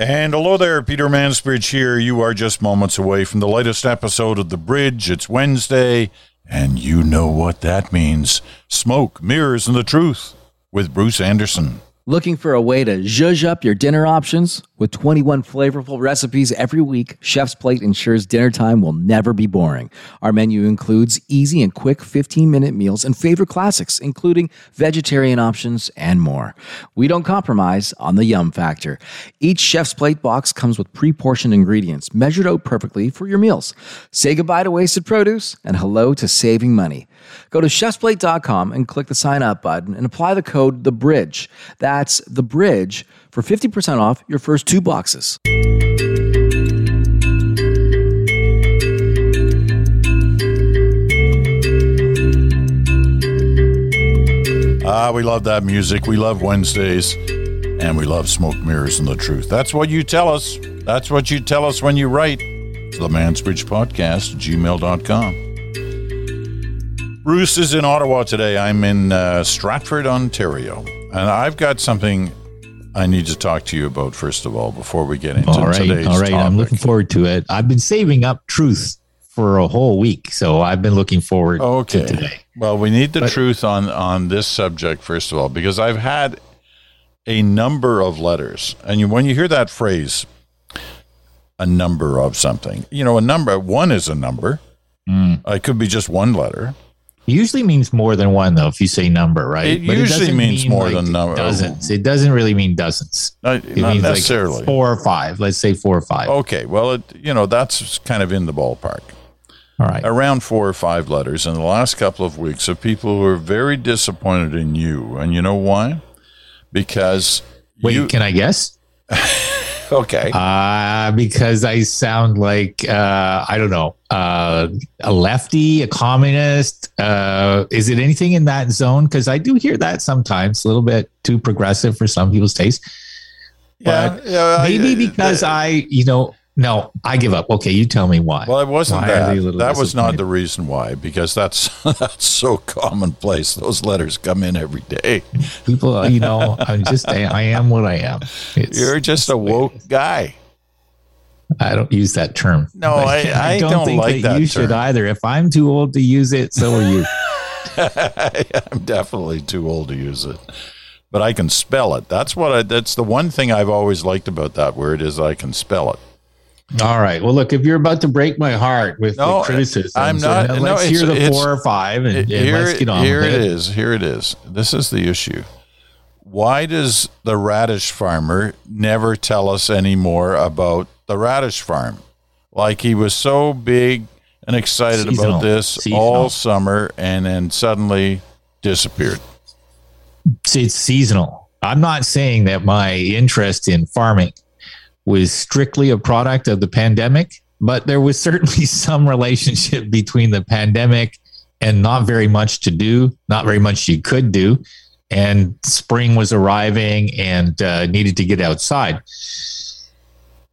And hello there, Peter Mansbridge here. You are just moments away from the latest episode of The Bridge. It's Wednesday, and you know what that means smoke, mirrors, and the truth with Bruce Anderson. Looking for a way to zhuzh up your dinner options? With 21 flavorful recipes every week, Chef's Plate ensures dinner time will never be boring. Our menu includes easy and quick 15 minute meals and favorite classics, including vegetarian options and more. We don't compromise on the yum factor. Each Chef's Plate box comes with pre portioned ingredients measured out perfectly for your meals. Say goodbye to wasted produce and hello to saving money. Go to chefsplate.com and click the sign up button and apply the code The Bridge. That's The Bridge for 50% off your first two boxes. Ah, we love that music. We love Wednesdays, and we love smoke, mirrors, and the truth. That's what you tell us. That's what you tell us when you write to the Mansbridge Podcast, gmail.com. Bruce is in Ottawa today. I'm in uh, Stratford, Ontario. And I've got something I need to talk to you about, first of all, before we get into all right, today's All right, topic. I'm looking forward to it. I've been saving up truth for a whole week, so I've been looking forward Okay. to today. Well, we need the But- truth on on this subject first of all, because I've had a number of letters, and you, when you hear that phrase, a number of something, you know, a number one is a number. Mm. It could be just one letter. It usually means more than one, though. If you say number, right? It But usually doesn't means mean, more like, than number. Dozens. It doesn't really mean dozens. Not, It not means necessarily. like four or five. Let's say four or five. Okay, well, it, you know, that's kind of in the ballpark. All right. Around four or five letters in the last couple of weeks of people who are very disappointed in you. And you know why? Because Wait, you, can I guess? okay. Uh, because I sound like uh, I don't know, uh, a lefty, a communist. Uh, is it anything in that zone? Because I do hear that sometimes, a little bit too progressive for some people's taste. yeah, yeah, I- Maybe because uh, I, you know, no, I give up. Okay, you tell me why. Well, it wasn't Why that. they a little That was not the reason why, because that's that's so commonplace. Those letters come in every day. People, you know, I'm just, I, I am what I am. It's, You're just a woke guy. I don't use that term. No, I- I don't like that you should either. If I'm too old to use it, so are you. I'm definitely too old to use it, but I can spell it. That's what I. That's the one thing I've always liked about that word is I can spell it. All right. Well, look, if you're about to break my heart with No, the criticism, I'm uh, not- no, let's hear the four or five and, and here, let's get on here with it it. is. Here it is. This is the issue. Why does the radish farmer never tell us any more about the radish farm? Like he was so big and excited Seasonal. about this Seasonal. all summer and then suddenly disappeared. See, it's seasonal. I'm not saying that my interest in farming was strictly a product of the pandemic, but there was certainly some relationship between the pandemic and not very much to do, not very much you could do. And spring was arriving and uh, needed to get outside.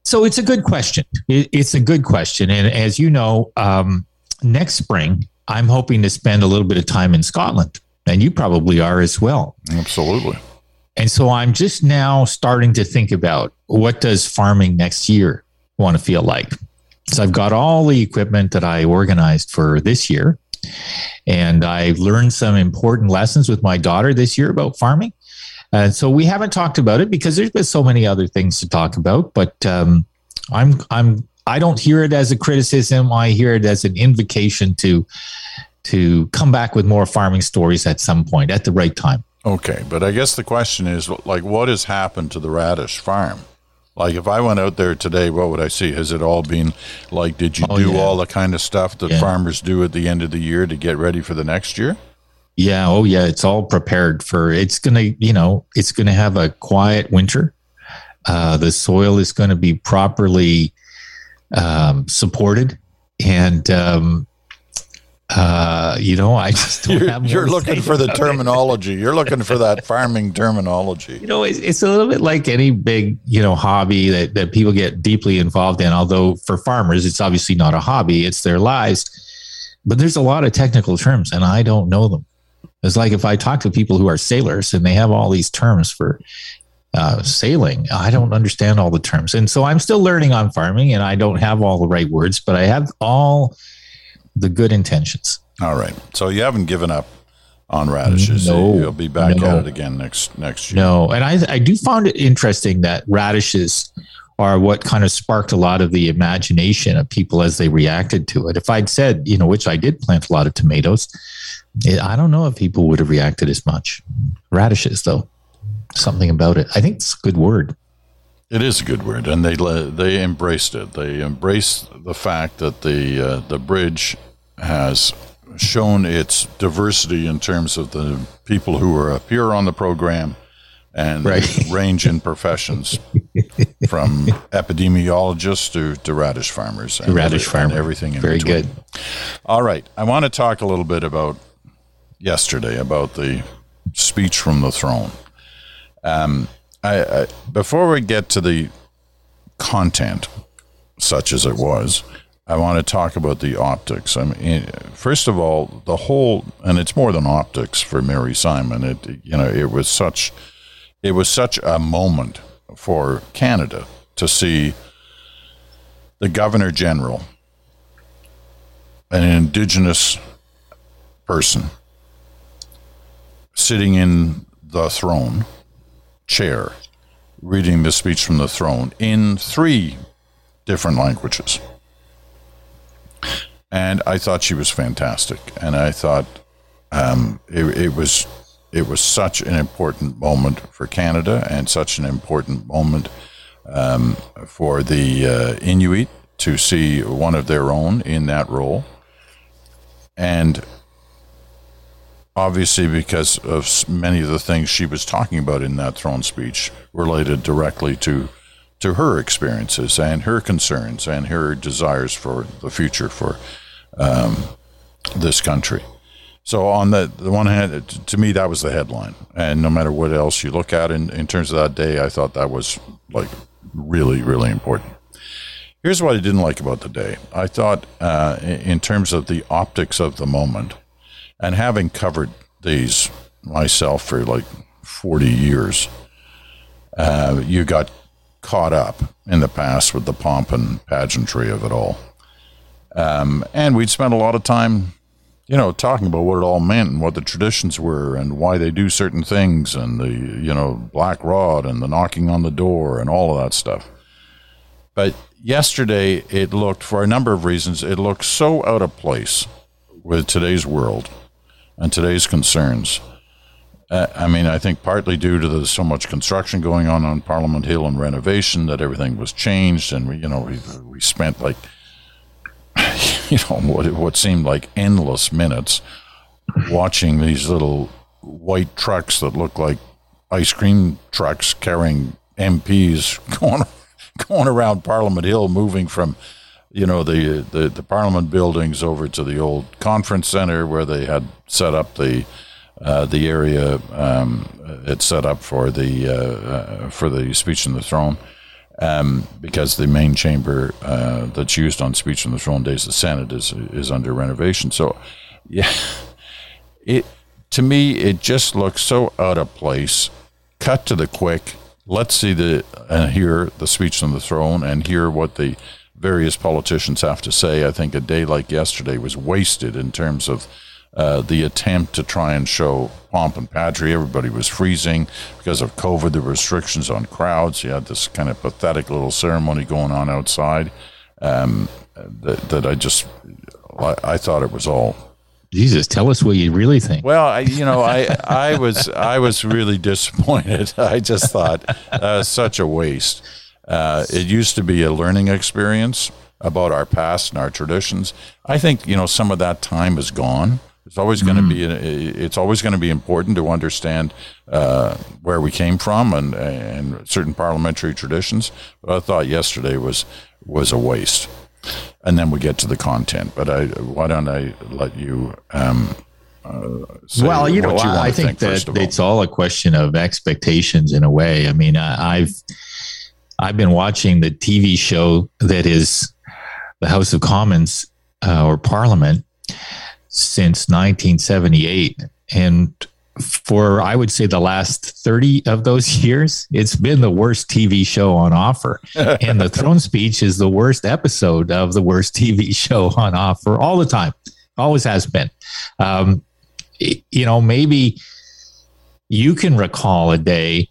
So it's a good question. It's a good question. And as you know, um, next spring, I'm hoping to spend a little bit of time in Scotland. And you probably are as well. Absolutely. And so I'm just now starting to think about what does farming next year want to feel like. So I've got all the equipment that I organized for this year. And I learned some important lessons with my daughter this year about farming. And so we haven't talked about it because there's been so many other things to talk about. But um, I'm I'm I don't hear it as a criticism. I hear it as an invocation to to come back with more farming stories at some point at the right time. Okay, but I guess the question is like, what has happened to the radish farm? Like, if I went out there today, what would I see? Has it all been like? Did you Oh, do yeah. all the kind of stuff that Yeah. farmers do at the end of the year to get ready for the next year? Yeah. Oh, yeah. It's all prepared for. It's gonna, you know, it's gonna have a quiet winter. Uh, the soil is going to be properly um, supported, and um, uh, you know, I just don't You're, you're looking for the terminology. You're looking for that farming terminology. You know, it's, it's a little bit like any big, you know, hobby that, that people get deeply involved in. Although for farmers, it's obviously not a hobby; it's their lives. But there's a lot of technical terms, and I don't know them. It's like if I talk to people who are sailors and they have all these terms for uh, sailing. I don't understand all the terms. And so I'm still learning on farming and I don't have all the right words, but I have all the good intentions. All right. So you haven't given up on radishes. No, You'll be back no. at it again next next year. No, and I I do find it interesting that radishes are what kind of sparked a lot of the imagination of people as they reacted to it. If I'd said, you know, which I did plant a lot of tomatoes, it, I don't know if people would have reacted as much. Radishes, though, something about it. I think it's a good word. It is a good word, and they they embraced it. They embraced the fact that the uh, the bridge has shown its diversity in terms of the people who are appear on the program and Right. range in professions from epidemiologists to, to radish farmers and Radish every- and everything in Very between. good. All right. I want to talk a little bit about yesterday about the speech from the throne. Um, I, I, before we get to the content, such as it was, I want to talk about the optics. I mean, eh, first of all, the whole, and it's more than optics for Mary Simon. It, you know, it was such, it was such a moment for Canada to see the Governor General, an Indigenous person, sitting in the throne chair, reading the speech from the throne in three different languages. And I thought she was fantastic, and I thought um, it, it was it was such an important moment for Canada, and such an important moment um, for the uh, Inuit to see one of their own in that role, and obviously because of many of the things she was talking about in that throne speech related directly to to her experiences and her concerns and her desires for the future for um, this country. So on the, the one hand, to me that was the headline, and no matter what else you look at in, in terms of that day, I thought that was like really really important. Here's what I didn't like about the day. I thought, uh, in terms of the optics of the moment, and having covered these myself for like 40 years, uh, you got caught up in the past with the pomp and pageantry of it all. Um, and we'd spent a lot of time, you know, talking about what it all meant and what the traditions were and why they do certain things and the, you know, black rod and the knocking on the door and all of that stuff. But yesterday, it looked, for a number of reasons, it looked so out of place with today's world and today's concerns. Uh, I mean, I think partly due to the so much construction going on on Parliament Hill and renovation that everything was changed, and we, you know, we we spent like, you know, what what seemed like endless minutes watching these little white trucks that look like ice cream trucks carrying MPs going going around Parliament Hill, moving from you know the, the the Parliament buildings over to the old conference center where they had set up the uh, the area um, it's set up for the uh, uh, for the speech from the throne um, because the main chamber uh, that's used on speech from the throne days of the Senate is is under renovation. So yeah, it to me it just looks so out of place. Cut to the quick. Let's see the and hear the speech from the throne and hear what the various politicians have to say. I think a day like yesterday was wasted in terms of uh, the attempt to try and show pomp and pageantry. Everybody was freezing because of COVID. The restrictions on crowds. You had this kind of pathetic little ceremony going on outside um, that, that I just I, I thought it was all Jesus, tell us what you really think. well, I, you know, I, I was, I was really disappointed. I just thought that was such a waste. Uh, it used to be a learning experience about our past and our traditions. I think you know some of that time is gone. It's always going to be. It's always going to be important to understand uh, where we came from and and certain parliamentary traditions. But I thought yesterday was was a waste. And then we get to the content. But I, why don't I let you um, uh, say well, you know, what I, I think, first that of all. it's all a question of expectations in a way. I mean, I, I've I've been watching the TV show that is the House of Commons uh, or Parliament since 1978, and for I would say the last 30 of those years, it's been the worst TV show on offer. and the throne speech is the worst episode of the worst TV show on offer all the time. Always has been. Um, you know, maybe you can recall a day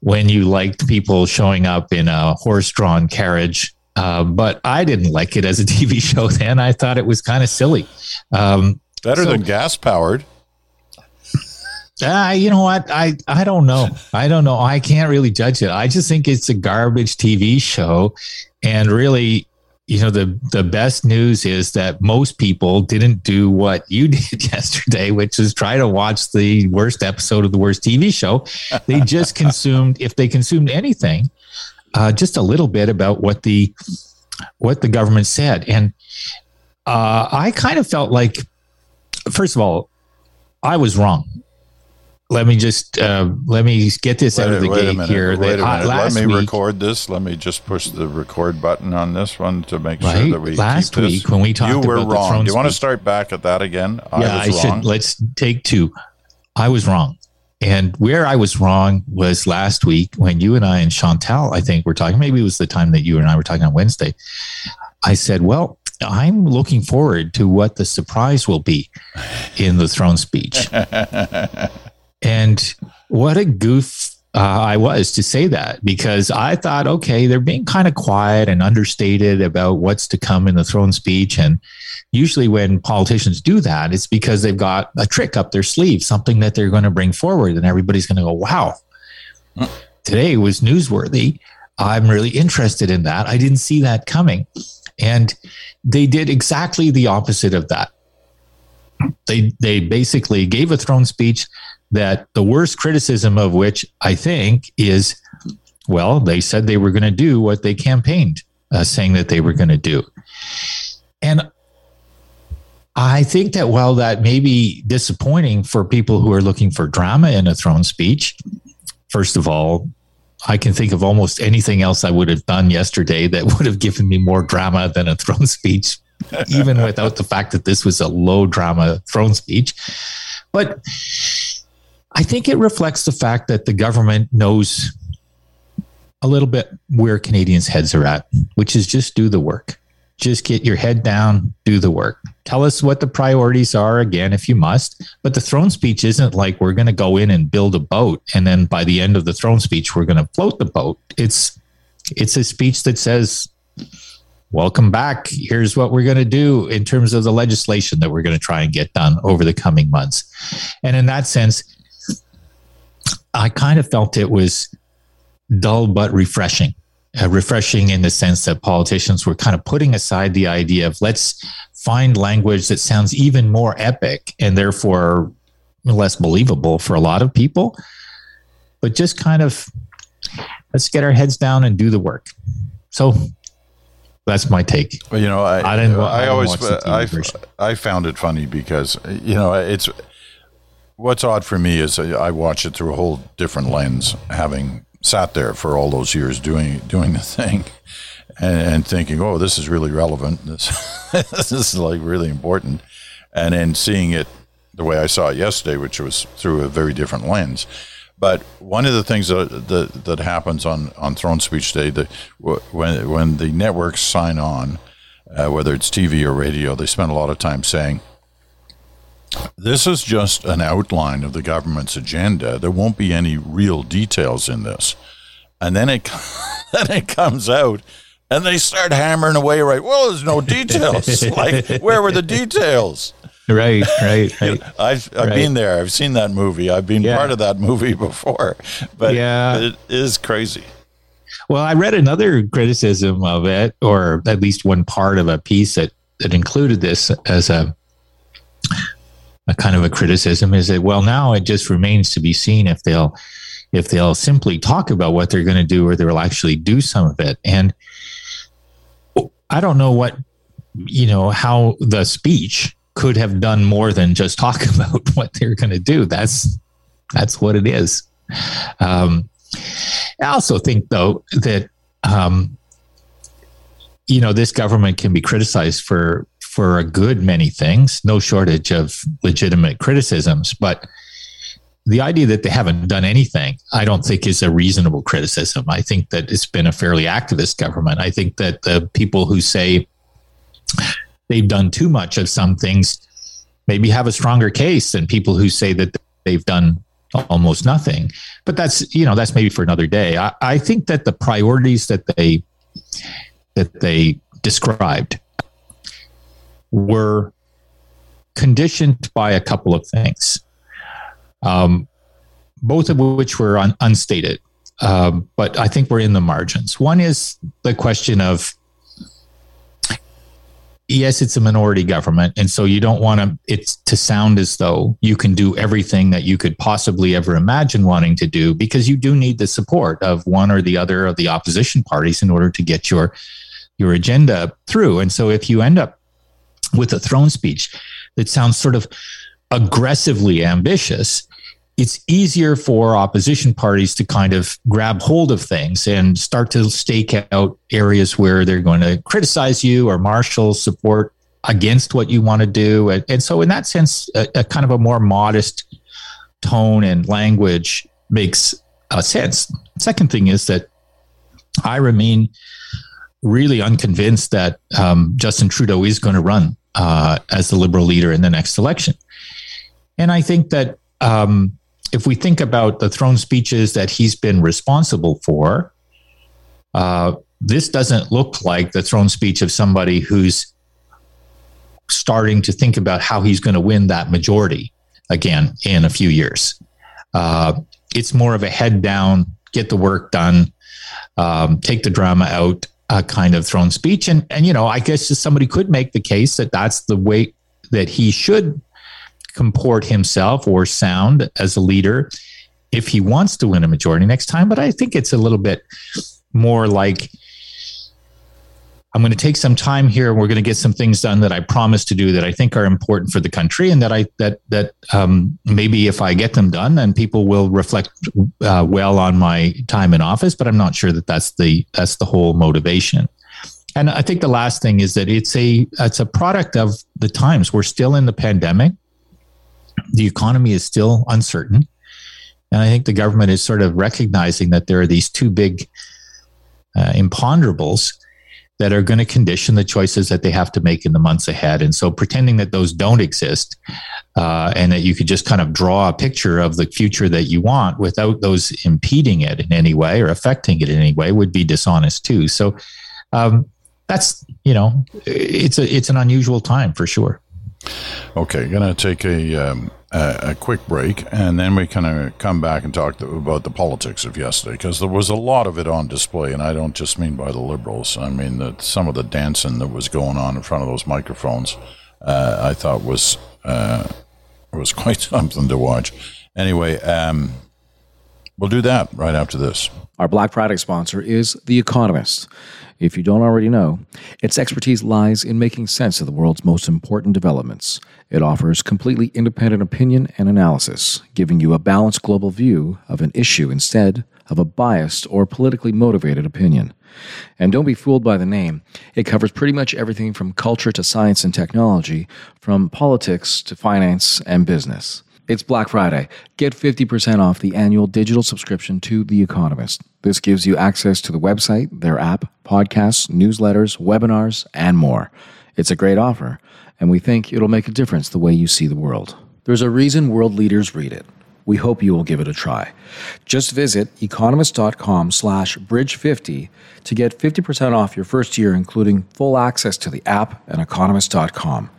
when you liked people showing up in a horse drawn carriage. Uh, but I didn't like it as a TV show then. I thought it was kind of silly. Um, Better so, than gas powered. Uh, you know what? I, I don't know. I don't know. I can't really judge it. I just think it's a garbage TV show. And really, you know, the, the best news is that most people didn't do what you did yesterday, which is try to watch the worst episode of the worst TV show. They just consumed, if they consumed anything, uh, just a little bit about what the what the government said. And uh, I kind of felt like, first of all, I was wrong let me just uh, let me get this wait, out of the gate here. Wait a minute. let me week, record this. Let me just push the record button on this one to make right? sure that we last week when we talked you were wrong. Do you want to start back at that again? Yeah, I, I should. Let's take two. I was wrong, and where I was wrong was last week when you and I and Chantal, I think, were talking. Maybe it was the time that you and I were talking on Wednesday. I said, "Well, I'm looking forward to what the surprise will be in the throne speech." And what a goof uh, I was to say that because I thought, okay, they're being kind of quiet and understated about what's to come in the throne speech. And usually, when politicians do that, it's because they've got a trick up their sleeve, something that they're going to bring forward, and everybody's going to go, wow, today was newsworthy. I'm really interested in that. I didn't see that coming. And they did exactly the opposite of that. They, they basically gave a throne speech that the worst criticism of which I think is, well, they said they were going to do what they campaigned uh, saying that they were going to do. And I think that while that may be disappointing for people who are looking for drama in a throne speech, first of all, I can think of almost anything else I would have done yesterday that would have given me more drama than a throne speech, even without the fact that this was a low drama throne speech. But I think it reflects the fact that the government knows a little bit where Canadians' heads are at, which is just do the work. Just get your head down, do the work. Tell us what the priorities are again, if you must. But the throne speech isn't like we're going to go in and build a boat, and then by the end of the throne speech, we're going to float the boat. It's it's a speech that says, "Welcome back. Here's what we're going to do in terms of the legislation that we're going to try and get done over the coming months." And in that sense, I kind of felt it was dull but refreshing. Uh, refreshing in the sense that politicians were kind of putting aside the idea of let's find language that sounds even more epic and therefore less believable for a lot of people, but just kind of let's get our heads down and do the work. So that's my take. Well, you know, I, I didn't. I, I always I, I found it funny because you know it's what's odd for me is I watch it through a whole different lens, having sat there for all those years doing doing the thing, and, and thinking, "Oh, this is really relevant. This this is like really important," and then seeing it the way I saw it yesterday, which was through a very different lens. But one of the things that that, that happens on on Throne Speech Day, that when when the networks sign on, uh, whether it's TV or radio, they spend a lot of time saying this is just an outline of the government's agenda. There won't be any real details in this. And then it then it comes out and they start hammering away right. Well, there's no details. like where were the details? Right, right, right. I've I've right. been there. I've seen that movie. I've been yeah. part of that movie before. But yeah. it is crazy. Well, I read another criticism of it, or at least one part of a piece that, that included this as a a kind of a criticism is that well now it just remains to be seen if they'll if they'll simply talk about what they're going to do or they'll actually do some of it and i don't know what you know how the speech could have done more than just talk about what they're going to do that's that's what it is um, i also think though that um, you know this government can be criticized for for a good many things, no shortage of legitimate criticisms. But the idea that they haven't done anything, I don't think is a reasonable criticism. I think that it's been a fairly activist government. I think that the people who say they've done too much of some things maybe have a stronger case than people who say that they've done almost nothing. But that's you know that's maybe for another day. I, I think that the priorities that they that they described were conditioned by a couple of things, um, both of which were un- unstated. Um, but I think we're in the margins. One is the question of yes, it's a minority government. And so you don't want to, it's to sound as though you can do everything that you could possibly ever imagine wanting to do because you do need the support of one or the other of the opposition parties in order to get your, your agenda through. And so if you end up with a throne speech that sounds sort of aggressively ambitious, it's easier for opposition parties to kind of grab hold of things and start to stake out areas where they're going to criticize you or marshal support against what you want to do. And, so, in that sense, a, a, kind of a more modest tone and language makes uh, sense. Second thing is that I remain really unconvinced that um, Justin Trudeau is going to run uh, as the Liberal leader in the next election. And I think that um, if we think about the throne speeches that he's been responsible for, uh, this doesn't look like the throne speech of somebody who's starting to think about how he's going to win that majority again in a few years. Uh, it's more of a head down, get the work done, um, take the drama out uh, kind of throne speech. And, and, you know, I guess somebody could make the case that that's the way that he should comport himself or sound as a leader if he wants to win a majority next time. But I think it's a little bit more like I'm going to take some time here and we're going to get some things done that I promised to do that I think are important for the country and that I that that um, maybe if I get them done then people will reflect uh, well on my time in office but I'm not sure that that's the that's the whole motivation. And I think the last thing is that it's a it's a product of the times. We're still in the pandemic the economy is still uncertain. And I think the government is sort of recognizing that there are these two big uh, imponderables that are going to condition the choices that they have to make in the months ahead. And so pretending that those don't exist uh, and that you could just kind of draw a picture of the future that you want without those impeding it in any way or affecting it in any way would be dishonest too. So um, that's, you know, it's a, it's an unusual time for sure. Okay, going to take a, um, a, a quick break, and then we kind of come back and talk about the politics of yesterday because there was a lot of it on display, and I don't just mean by the liberals. I mean that some of the dancing that was going on in front of those microphones, uh, I thought was uh, was quite something to watch. Anyway, um, we'll do that right after this. Our Black Friday sponsor is The Economist. If you don't already know, its expertise lies in making sense of the world's most important developments. It offers completely independent opinion and analysis, giving you a balanced global view of an issue instead of a biased or politically motivated opinion. And don't be fooled by the name. It covers pretty much everything from culture to science and technology, from politics to finance and business. It's Black Friday. Get 50% off the annual digital subscription to The Economist. This gives you access to the website, their app, podcasts, newsletters, webinars, and more. It's a great offer, and we think it'll make a difference the way you see the world. There's a reason world leaders read it. We hope you will give it a try. Just visit economist.com slash bridge50 to get 50% off your first year, including full access to the app and economist.com.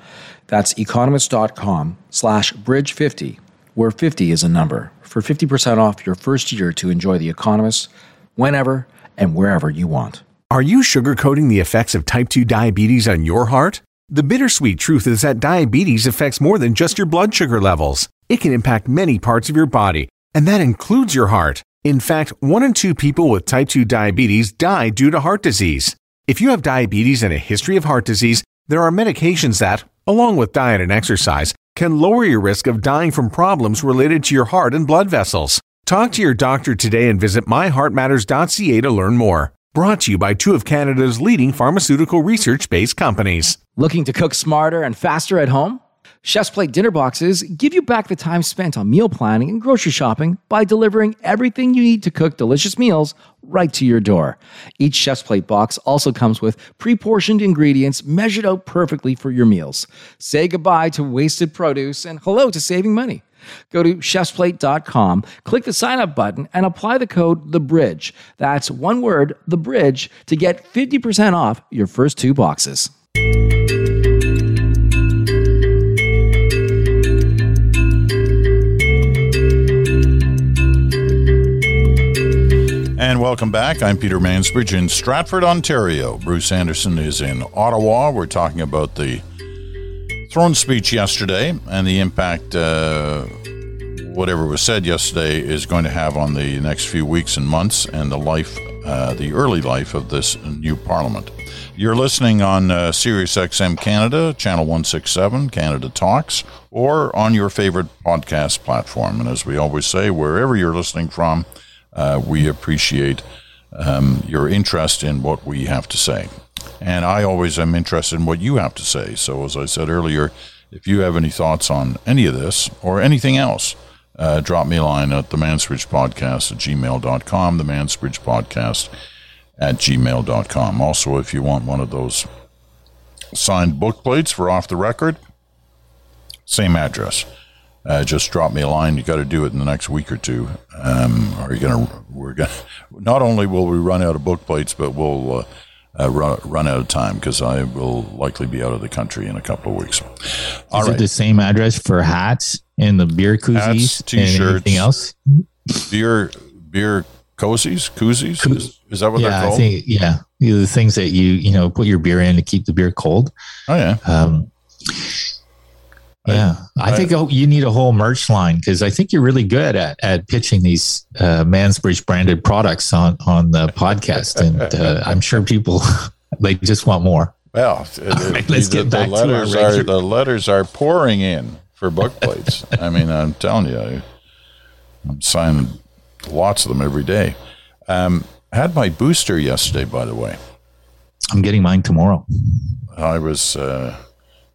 That's economist.com slash bridge50, where 50 is a number, for 50% off your first year to enjoy The Economist whenever and wherever you want. Are you sugarcoating the effects of type 2 diabetes on your heart? The bittersweet truth is that diabetes affects more than just your blood sugar levels. It can impact many parts of your body, and that includes your heart. In fact, one in two people with type 2 diabetes die due to heart disease. If you have diabetes and a history of heart disease, there are medications that, along with diet and exercise, can lower your risk of dying from problems related to your heart and blood vessels. Talk to your doctor today and visit myheartmatters.ca to learn more. Brought to you by two of Canada's leading pharmaceutical research based companies. Looking to cook smarter and faster at home? Chef's Plate dinner boxes give you back the time spent on meal planning and grocery shopping by delivering everything you need to cook delicious meals right to your door. Each Chef's Plate box also comes with pre portioned ingredients measured out perfectly for your meals. Say goodbye to wasted produce and hello to saving money. Go to chefsplate.com, click the sign up button, and apply the code The Bridge. That's one word, The Bridge, to get 50% off your first two boxes. And welcome back. I'm Peter Mansbridge in Stratford, Ontario. Bruce Anderson is in Ottawa. We're talking about the throne speech yesterday and the impact uh, whatever was said yesterday is going to have on the next few weeks and months and the life, uh, the early life of this new parliament. You're listening on uh, Sirius XM Canada, Channel 167, Canada Talks, or on your favorite podcast platform. And as we always say, wherever you're listening from, uh, we appreciate um, your interest in what we have to say. And I always am interested in what you have to say. So, as I said earlier, if you have any thoughts on any of this or anything else, uh, drop me a line at the Mansbridge Podcast at gmail.com, the Mansbridge Podcast at gmail.com. Also, if you want one of those signed book plates for Off the Record, same address uh, just drop me a line. You got to do it in the next week or two. Um, are you gonna? We're gonna. Not only will we run out of book plates, but we'll uh, uh, run, run out of time because I will likely be out of the country in a couple of weeks. All Is right. it the same address for hats and the beer koozies, t-shirts, anything else? Beer, beer cozies, koozies. Is, is, that what yeah, they're called? I think, yeah, the things that you you know put your beer in to keep the beer cold. Oh yeah. Um, yeah, I, I think I, you need a whole merch line because I think you're really good at at pitching these uh, Mansbridge branded products on on the podcast, and uh, I'm sure people they just want more. Well, right, let's the, get back the letters to our are the letters are pouring in for book plates. I mean, I'm telling you, I'm signing lots of them every day. Um, had my booster yesterday, by the way. I'm getting mine tomorrow. I was. Uh,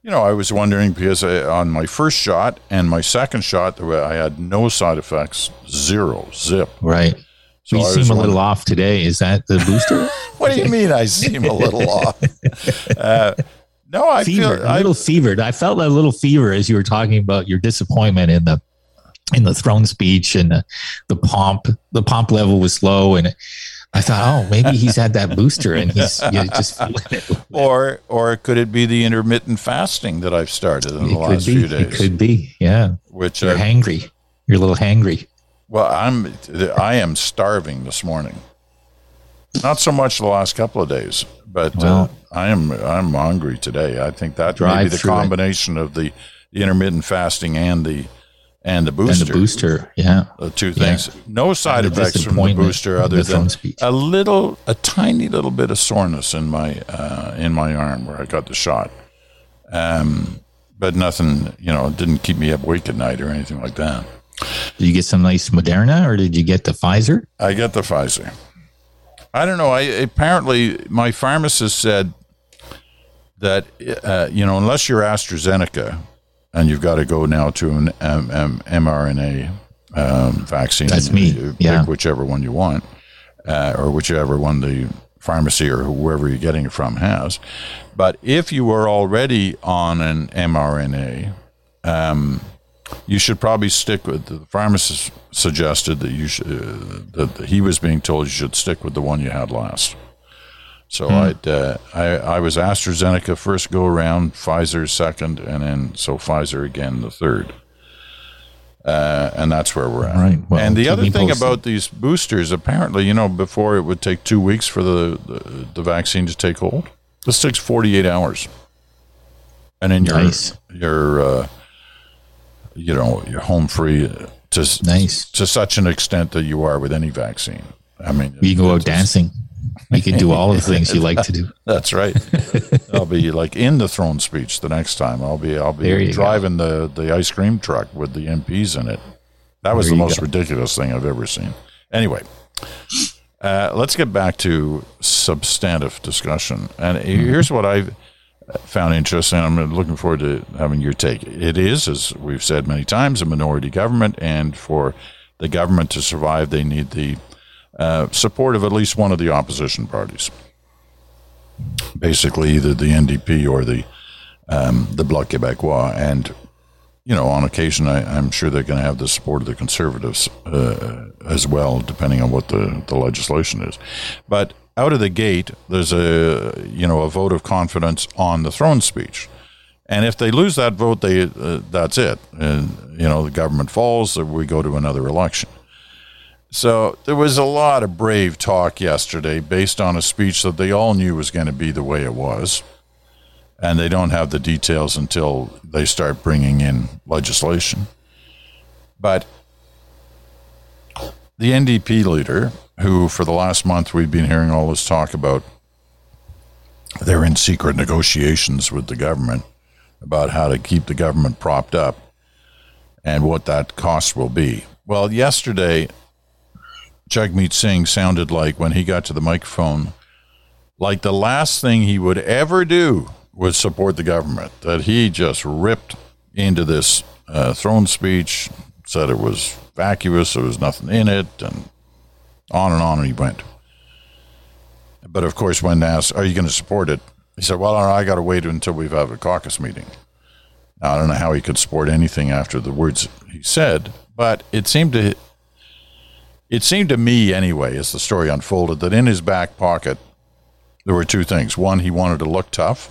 you know, I was wondering because I, on my first shot and my second shot, I had no side effects, zero, zip. Right. So you I seem a little off today. Is that the booster? what do you mean? I seem a little off. Uh, no, I fevered, feel a little fevered. I felt a little fever as you were talking about your disappointment in the in the throne speech and the, the pomp. The pomp level was low, and I thought, oh, maybe he's had that booster and he's you know, just. or, or could it be the intermittent fasting that I've started in it the last be, few days? It could be, yeah. Which you're uh, hangry. You're a little hangry. Well, I'm. I am starving this morning. Not so much the last couple of days, but uh, well, uh, I am. I'm hungry today. I think that may be the combination it. of the intermittent fasting and the and the booster. And the booster, yeah. The two things. Yeah. No side effects from the booster other the than a little, a tiny little bit of soreness in my uh, in my arm where I got the shot. Um, but nothing, you know, didn't keep me up awake at night or anything like that. Did you get some nice Moderna or did you get the Pfizer? I get the Pfizer. I don't know. I apparently my pharmacist said that uh, you know unless you're AstraZeneca, and you've got to go now to an M- M- mRNA um, vaccine. That's me. Pick yeah. whichever one you want, uh, or whichever one the pharmacy or whoever you're getting it from has. But if you were already on an mRNA, um, you should probably stick with the pharmacist suggested that you should uh, that he was being told you should stick with the one you had last. So mm. uh, I I was AstraZeneca first go around, Pfizer second, and then so Pfizer again the third. Uh, and that's where we're at. Right. Well, and the other thing posted. about these boosters, apparently, you know, before it would take two weeks for the, the, the vaccine to take hold. This takes 48 hours. And then you're, nice. you're uh, you know, you're home free to, nice. to such an extent that you are with any vaccine. I mean, you go out dancing. You can do all the things you like to do. That's right. I'll be like in the throne speech the next time. I'll be I'll be driving go. the the ice cream truck with the MPs in it. That was there the most go. ridiculous thing I've ever seen. Anyway, uh, let's get back to substantive discussion. And mm-hmm. here's what I've found interesting. I'm looking forward to having your take. It is, as we've said many times, a minority government, and for the government to survive, they need the uh, support of at least one of the opposition parties. Basically, either the NDP or the um, the Bloc Québécois, and you know, on occasion, I, am sure they're going to have the support of the Conservatives uh, as well, depending on what the, the legislation is. But out of the gate, there's a you know a vote of confidence on the throne speech, and if they lose that vote, they uh, that's it. And you know the government falls, we go to another election. So there was a lot of brave talk yesterday based on a speech that they all knew was going to be the way it was, and they don't have the details until they start bringing in legislation. But the NDP leader who, for the last month, we've been hearing all this talk about they're in secret negotiations with the government about how to keep the government propped up and what that cost will be. Well, yesterday, Jagmeet Singh sounded like when he got to the microphone, like the last thing he would ever do was support the government, that he just ripped into this uh, throne speech, said it was vacuous, there was nothing in it, and on and on he went. But of course, when asked, "Are you going to support it?" he said, "Well, I got to wait until we have had a caucus meeting." Now, I don't know how he could support anything after the words he said, but it seemed to it seemed to me anyway, as the story unfolded, that in his back pocket there were two things. One, he wanted to look tough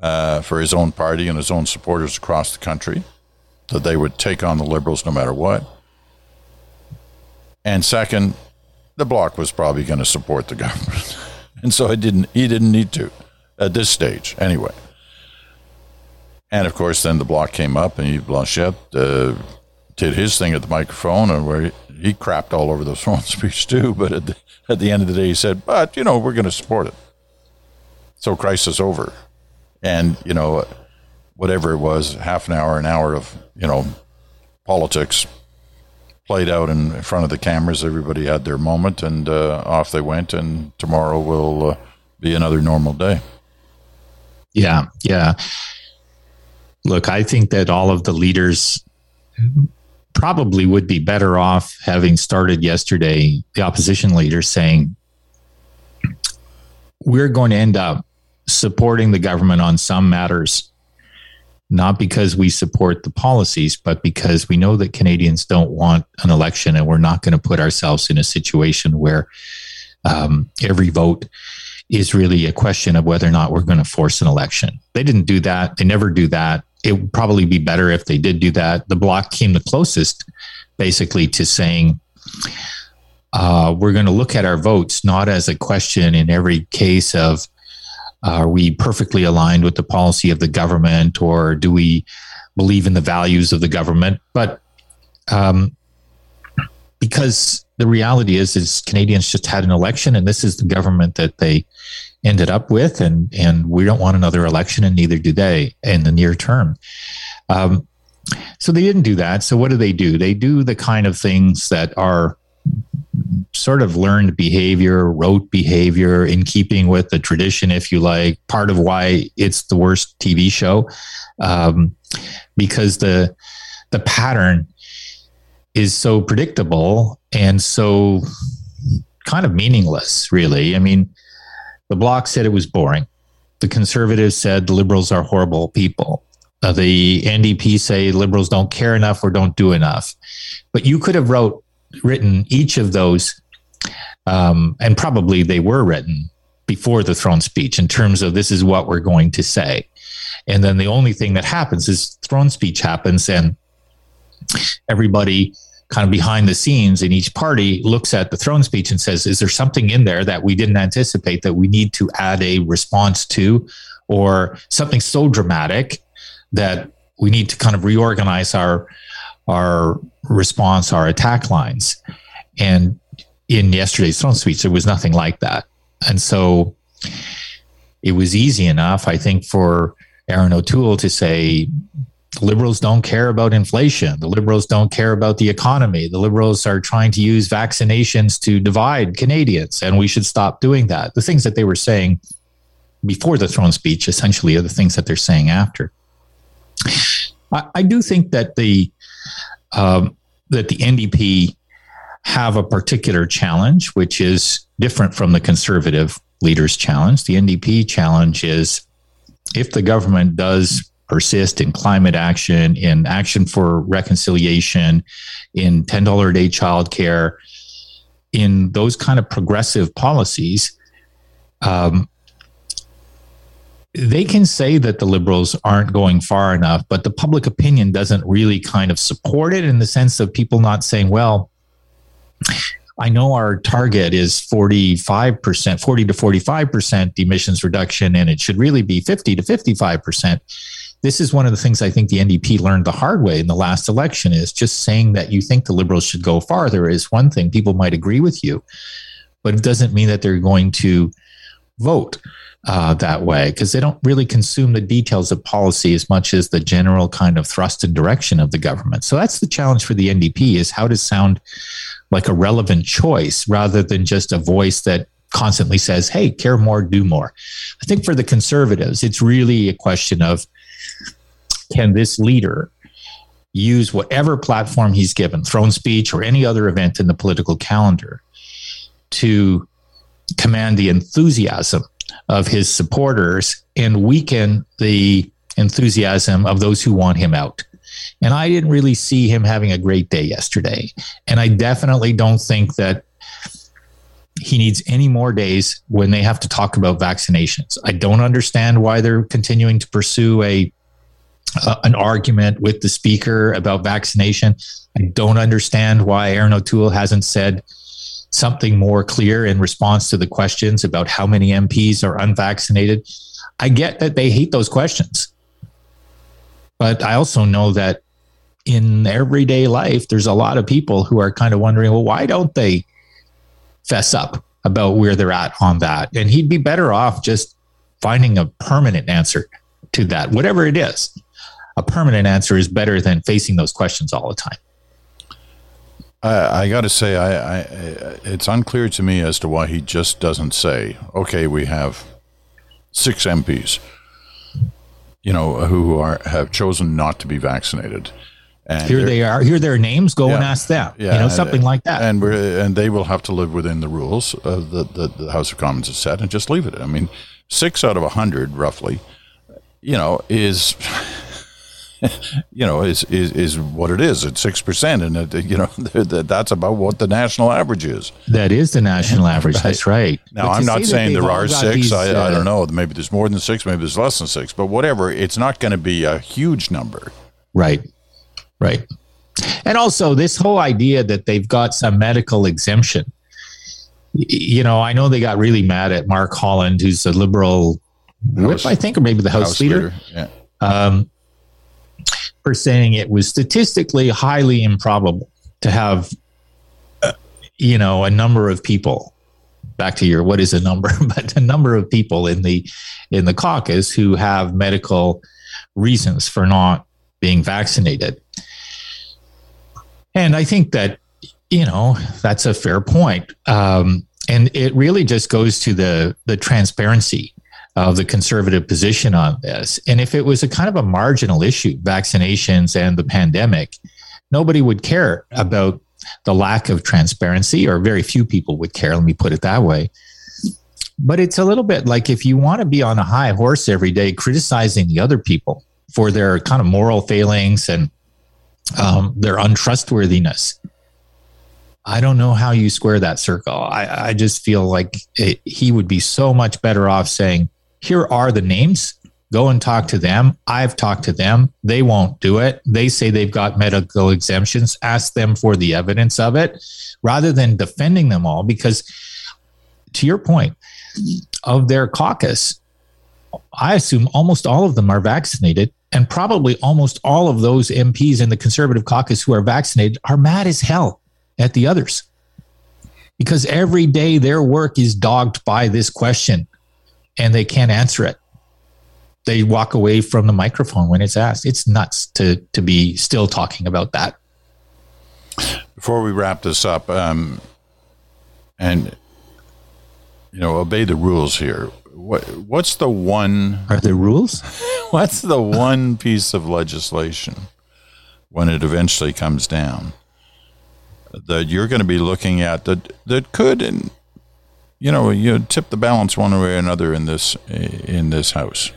uh, for his own party and his own supporters across the country, that they would take on the liberals no matter what. And second, the bloc was probably going to support the government, and so he didn't. He didn't need to at this stage, anyway. And of course, then the bloc came up, and Yves Blanchet uh, did his thing at the microphone, and where he, crapped all over the throne speech too. But at the, at the end of the day, he said, "But you know, we're going to support it." So crisis over, and you know, whatever it was, half an hour, an hour of you know politics played out in front of the cameras. Everybody had their moment, and uh, off they went. And tomorrow will uh, be another normal day. Yeah, yeah. Look, I think that all of the leaders probably would be better off having started yesterday. The opposition leader saying, "We're going to end up supporting the government on some matters." not because we support the policies, but because we know that Canadians don't want an election and we're not going to put ourselves in a situation where um, every vote is really a question of whether or not we're going to force an election. They didn't do that. They never do that. It would probably be better if they did do that. The bloc came the closest, basically, to saying, uh, we're going to look at our votes not as a question in every case of are we perfectly aligned with the policy of the government, or do we believe in the values of the government? But um, because the reality is, is Canadians just had an election, and this is the government that they ended up with, and and we don't want another election, and neither do they in the near term. Um, so they didn't do that. So what do they do? They do the kind of things that are sort of learned behavior, rote behavior in keeping with the tradition, if you like. Part of why it's the worst TV show, um, because the the pattern is so predictable and so kind of meaningless, really. I mean, the bloc said it was boring. The conservatives said the liberals are horrible people. Uh, the NDP say liberals don't care enough or don't do enough. But you could have wrote written each of those, um, and probably they were written before the throne speech in terms of this is what we're going to say. And then the only thing that happens is throne speech happens, and everybody kind of behind the scenes in each party looks at the throne speech and says, Is there something in there that we didn't anticipate that we need to add a response to, or something so dramatic that we need to kind of reorganize our our response, our attack lines. And in yesterday's throne speech, there was nothing like that. And so it was easy enough, I think, for Erin O'Toole to say, the liberals don't care about inflation. The liberals don't care about the economy. The liberals are trying to use vaccinations to divide Canadians, and we should stop doing that. The things that they were saying before the throne speech essentially are the things that they're saying after. I, I do think that the um, that the NDP have a particular challenge, which is different from the conservative leaders' challenge. The NDP challenge is if the government does persist in climate action, in action for reconciliation, in $10 a day childcare, in those kind of progressive policies, um, they can say that the liberals aren't going far enough, but the public opinion doesn't really kind of support it in the sense of people not saying, well, I know our target is 45%, 40 to 45% emissions reduction, and it should really be 50 to 55%. This is one of the things I think the NDP learned the hard way in the last election is just saying that you think the liberals should go farther is one thing. People might agree with you, but it doesn't mean that they're going to vote uh, that way because they don't really consume the details of policy as much as the general kind of thrust and direction of the government. So that's the challenge for the NDP is how to sound like a relevant choice rather than just a voice that constantly says, hey, care more, do more. I think for the conservatives, it's really a question of can this leader use whatever platform he's given, throne speech or any other event in the political calendar, to command the enthusiasm of his supporters and weaken the enthusiasm of those who want him out. And I didn't really see him having a great day yesterday. And I definitely don't think that he needs any more days when they have to talk about vaccinations. I don't understand why they're continuing to pursue a uh, an argument with the speaker about vaccination. I don't understand why Erin O'Toole hasn't said something more clear in response to the questions about how many MPs are unvaccinated. I get that they hate those questions. But I also know that in everyday life, there's a lot of people who are kind of wondering, well, why don't they fess up about where they're at on that? And he'd be better off just finding a permanent answer to that, whatever it is. A permanent answer is better than facing those questions all the time. I, I got to say, I, I, it's unclear to me as to why he just doesn't say, "Okay, we have six MPs, you know, who are have chosen not to be vaccinated." And here they are. Here their names. Go yeah, and ask them. Yeah, you know, something and, like that. And we're, and they will have to live within the rules uh, that the, the House of Commons has set, and just leave it. I mean, six out of a hundred, roughly, you know, is you know, is, is, is what it is. It's six percent, and it, you know that's about what the national average is. That is the national average. That's right. Now, I'm not saying there are six. These, I, uh, I don't know. Maybe there's more than six. Maybe there's less than six. But whatever, it's not going to be a huge number. Right. Right. And also, this whole idea that they've got some medical exemption. You know, I know they got really mad at Mark Holland, who's a liberal whip, I think, or maybe the House, House leader. leader. Yeah. Um, for saying it was statistically highly improbable to have, uh, you know, a number of people. Back to your what is a number, but a number of people in the in the caucus who have medical reasons for not being vaccinated. And I think that you know that's a fair point. Um, and it really just goes to the the transparency of the conservative position on this. And if it was a kind of a marginal issue, vaccinations and the pandemic, nobody would care about the lack of transparency, or very few people would care. Let me put it that way. But it's a little bit like if you want to be on a high horse every day criticizing the other people for their kind of moral failings and um, their untrustworthiness. I don't know how you square that circle. I, I just feel like it, he would be so much better off saying, here are the names. Go and talk to them. I've talked to them. They won't do it. They say they've got medical exemptions. Ask them for the evidence of it rather than defending them all. Because to your point, of their caucus, I assume almost all of them are vaccinated. And probably almost all of those MPs in the conservative caucus who are vaccinated are mad as hell at the others because every day their work is dogged by this question and they can't answer it. They walk away from the microphone when it's asked. It's nuts to to be still talking about that. Before we wrap this up, um, and you know, obey the rules here. what what's the one Are there rules? what's the one piece of legislation when it eventually comes down that you're going to be looking at that that could and you know you tip the balance one way or another in this in this house.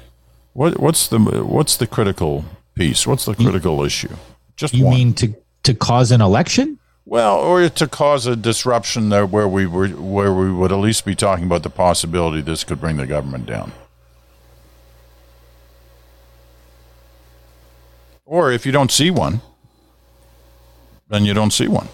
What what's the what's the critical piece? What's the critical issue? Just You one. mean to to cause an election? well or to cause a disruption there where we were where we would at least be talking about the possibility this could bring the government down. Or if you don't see one then you don't see one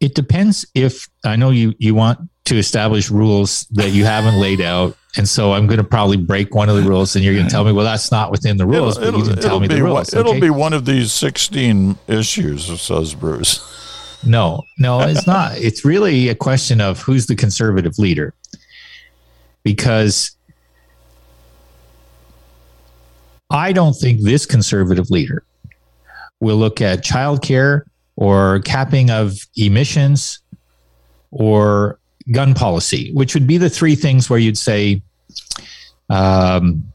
It depends if I know you you want to establish rules that you haven't laid out, and so I'm going to probably break one of the rules, and you're going to tell me, well, that's not within the rules, but you tell me the one, rules. it'll be one of these 16 issues says bruce No, no, it's not. It's really a question of who's the conservative leader. Because I don't think this conservative leader will look at childcare or capping of emissions or gun policy, which would be the three things where you'd say, um,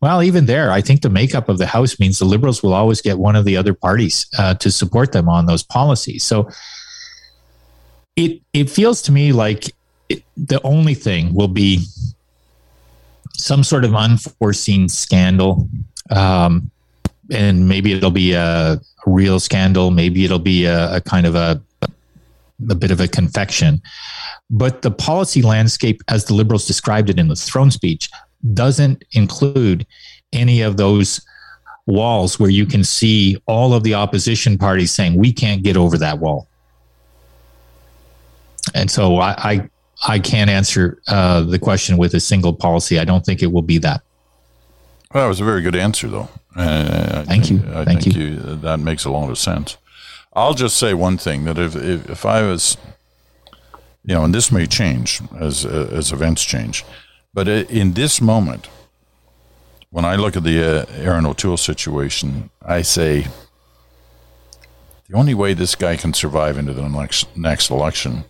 well, even there, I think the makeup of the House means the Liberals will always get one of the other parties uh, to support them on those policies. So it it feels to me like it, the only thing will be some sort of unforeseen scandal, um, and maybe it'll be a, real scandal. Maybe it'll be a, a kind of a a bit of a confection. But the policy landscape, as the Liberals described it in the throne speech, doesn't include any of those walls where you can see all of the opposition parties saying we can't get over that wall. And so I I, I can't answer uh, the question with a single policy. I don't think it will be that. Well, that was a very good answer, though. Uh, I Thank you. I Thank think you. That makes a lot of sense. I'll just say one thing: that if if, if I was, you know, and this may change as uh, as events change, but in this moment, when I look at the uh, Erin O'Toole situation, I say the only way this guy can survive into the next next election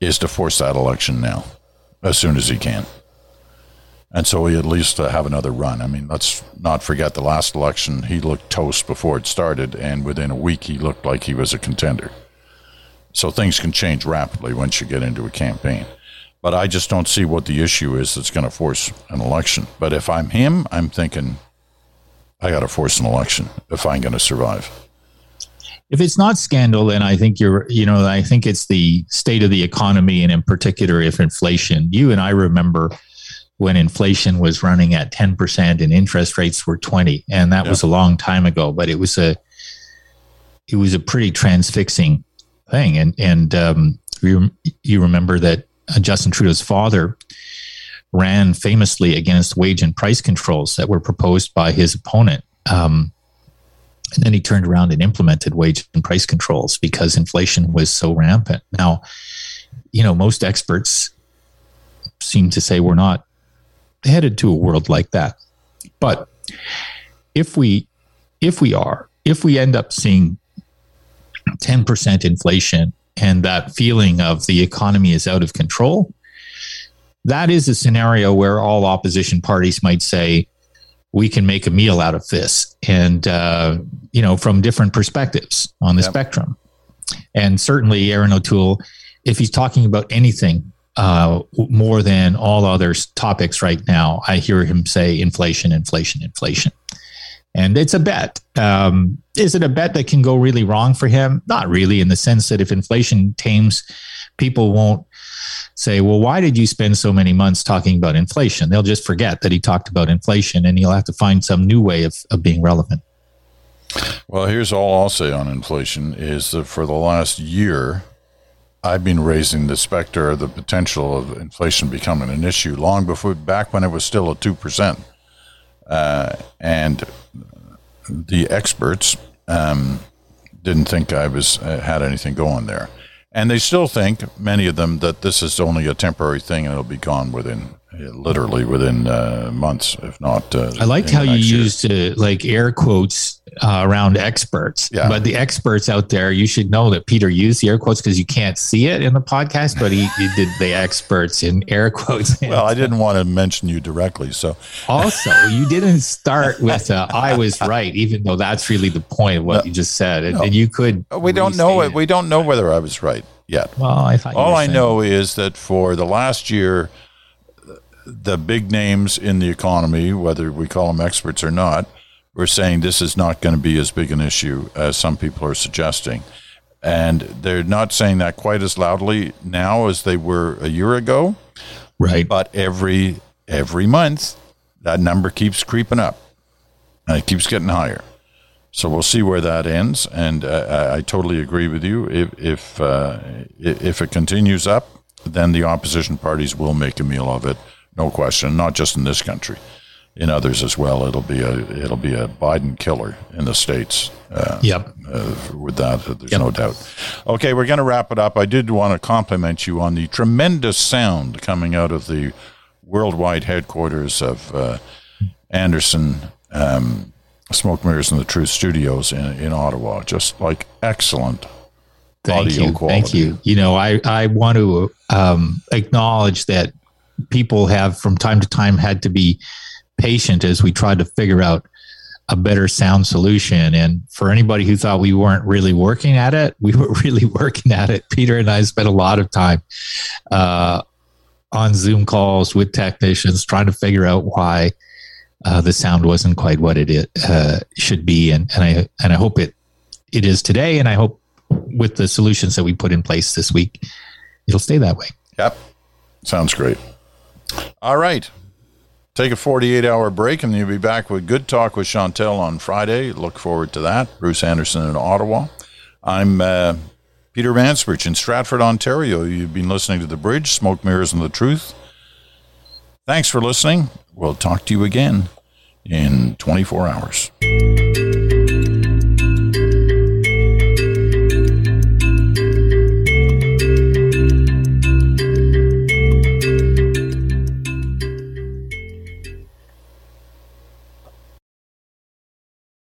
is to force that election now, as soon as he can. And so he at least uh, have another run. I mean, let's not forget the last election. He looked toast before it started, and within a week, he looked like he was a contender. So things can change rapidly once you get into a campaign. But I just don't see what the issue is that's going to force an election. But if I'm him, I'm thinking, I got to force an election if I'm going to survive. If it's not scandal, then I think you're, you know, I think it's the state of the economy and in particular, if inflation, you and I remember when inflation was running at 10% and interest rates were 20 and that Yeah. was a long time ago but it was a it was a pretty transfixing thing. And and um, you, you remember that uh, Justin Trudeau's father ran famously against wage and price controls that were proposed by his opponent. Um, and then he turned around and implemented wage and price controls because inflation was so rampant. Now you know most experts seem to say we're not headed to a world like that. But if we if we are, if we end up seeing 10% inflation and that feeling of the economy is out of control, that is a scenario where all opposition parties might say, we can make a meal out of this. And, uh, you know, from different perspectives on the Yep. spectrum. And certainly Erin O'Toole, if he's talking about anything uh, more than all other topics right now, I hear him say inflation, inflation, inflation. And it's a bet. Um, is it a bet that can go really wrong for him? Not really, in the sense that if inflation tames, people won't say, well, why did you spend so many months talking about inflation? They'll just forget that he talked about inflation and he'll have to find some new way of, of being relevant. Well, here's all I'll say on inflation is that for the last year, I've been raising the specter of the potential of inflation becoming an issue long before, back when it was still at 2%. Uh, and the experts um, didn't think I was uh, had anything going there. And they still think, many of them, that this is only a temporary thing and it'll be gone within, uh, literally within uh, months, if not. Uh, I liked how you year. used uh, like air quotes uh, around experts. Yeah. But the experts out there, you should know that Peter used the air quotes because you can't see it in the podcast, but he, he did the experts in air quotes. Well, I didn't want to mention you directly, so also, you didn't start with uh, "I was right," even though that's really the point of what you just said, and, No. and you could. we don't know it. We don't know whether I was right yet. Well, I thought. All I know is that for the last year, the big names in the economy, whether we call them experts or not, were saying this is not going to be as big an issue as some people are suggesting. And they're not saying that quite as loudly now as they were a year ago, right? but every every month that number keeps creeping up and it keeps getting higher. So we'll see where that ends. And uh, I, I totally agree with you. If if uh, if it continues up, then the opposition parties will make a meal of it, no question. Not just in this country, in others as well. It'll be a it'll be a Biden killer in the states. Uh, Yep. uh, with that. uh, There's no doubt. Okay, we're going to wrap it up. I did want to compliment you on the tremendous sound coming out of the worldwide headquarters of uh, Anderson um, Smoke Mirrors and the Truth Studios in, in Ottawa. Just like excellent Thank audio you. quality. Thank you. You know, I, I want to um, acknowledge that people have from time to time had to be patient as we tried to figure out a better sound solution. And for anybody who thought we weren't really working at it, we were really working at it. Peter and I spent a lot of time uh, on Zoom calls with technicians trying to figure out why uh, the sound wasn't quite what it uh, should be. And, and I and I hope it it is today. And I hope with the solutions that we put in place this week, it'll stay that way. Yep. Sounds great. All right. Take a 48 hour break and you'll be back with Good Talk with Chantal on Friday. Look forward to that. Bruce Anderson in Ottawa. I'm uh, Peter Mansbridge in Stratford, Ontario. You've been listening to The Bridge, Smoke Mirrors and the Truth. Thanks for listening. We'll talk to you again in 24 hours.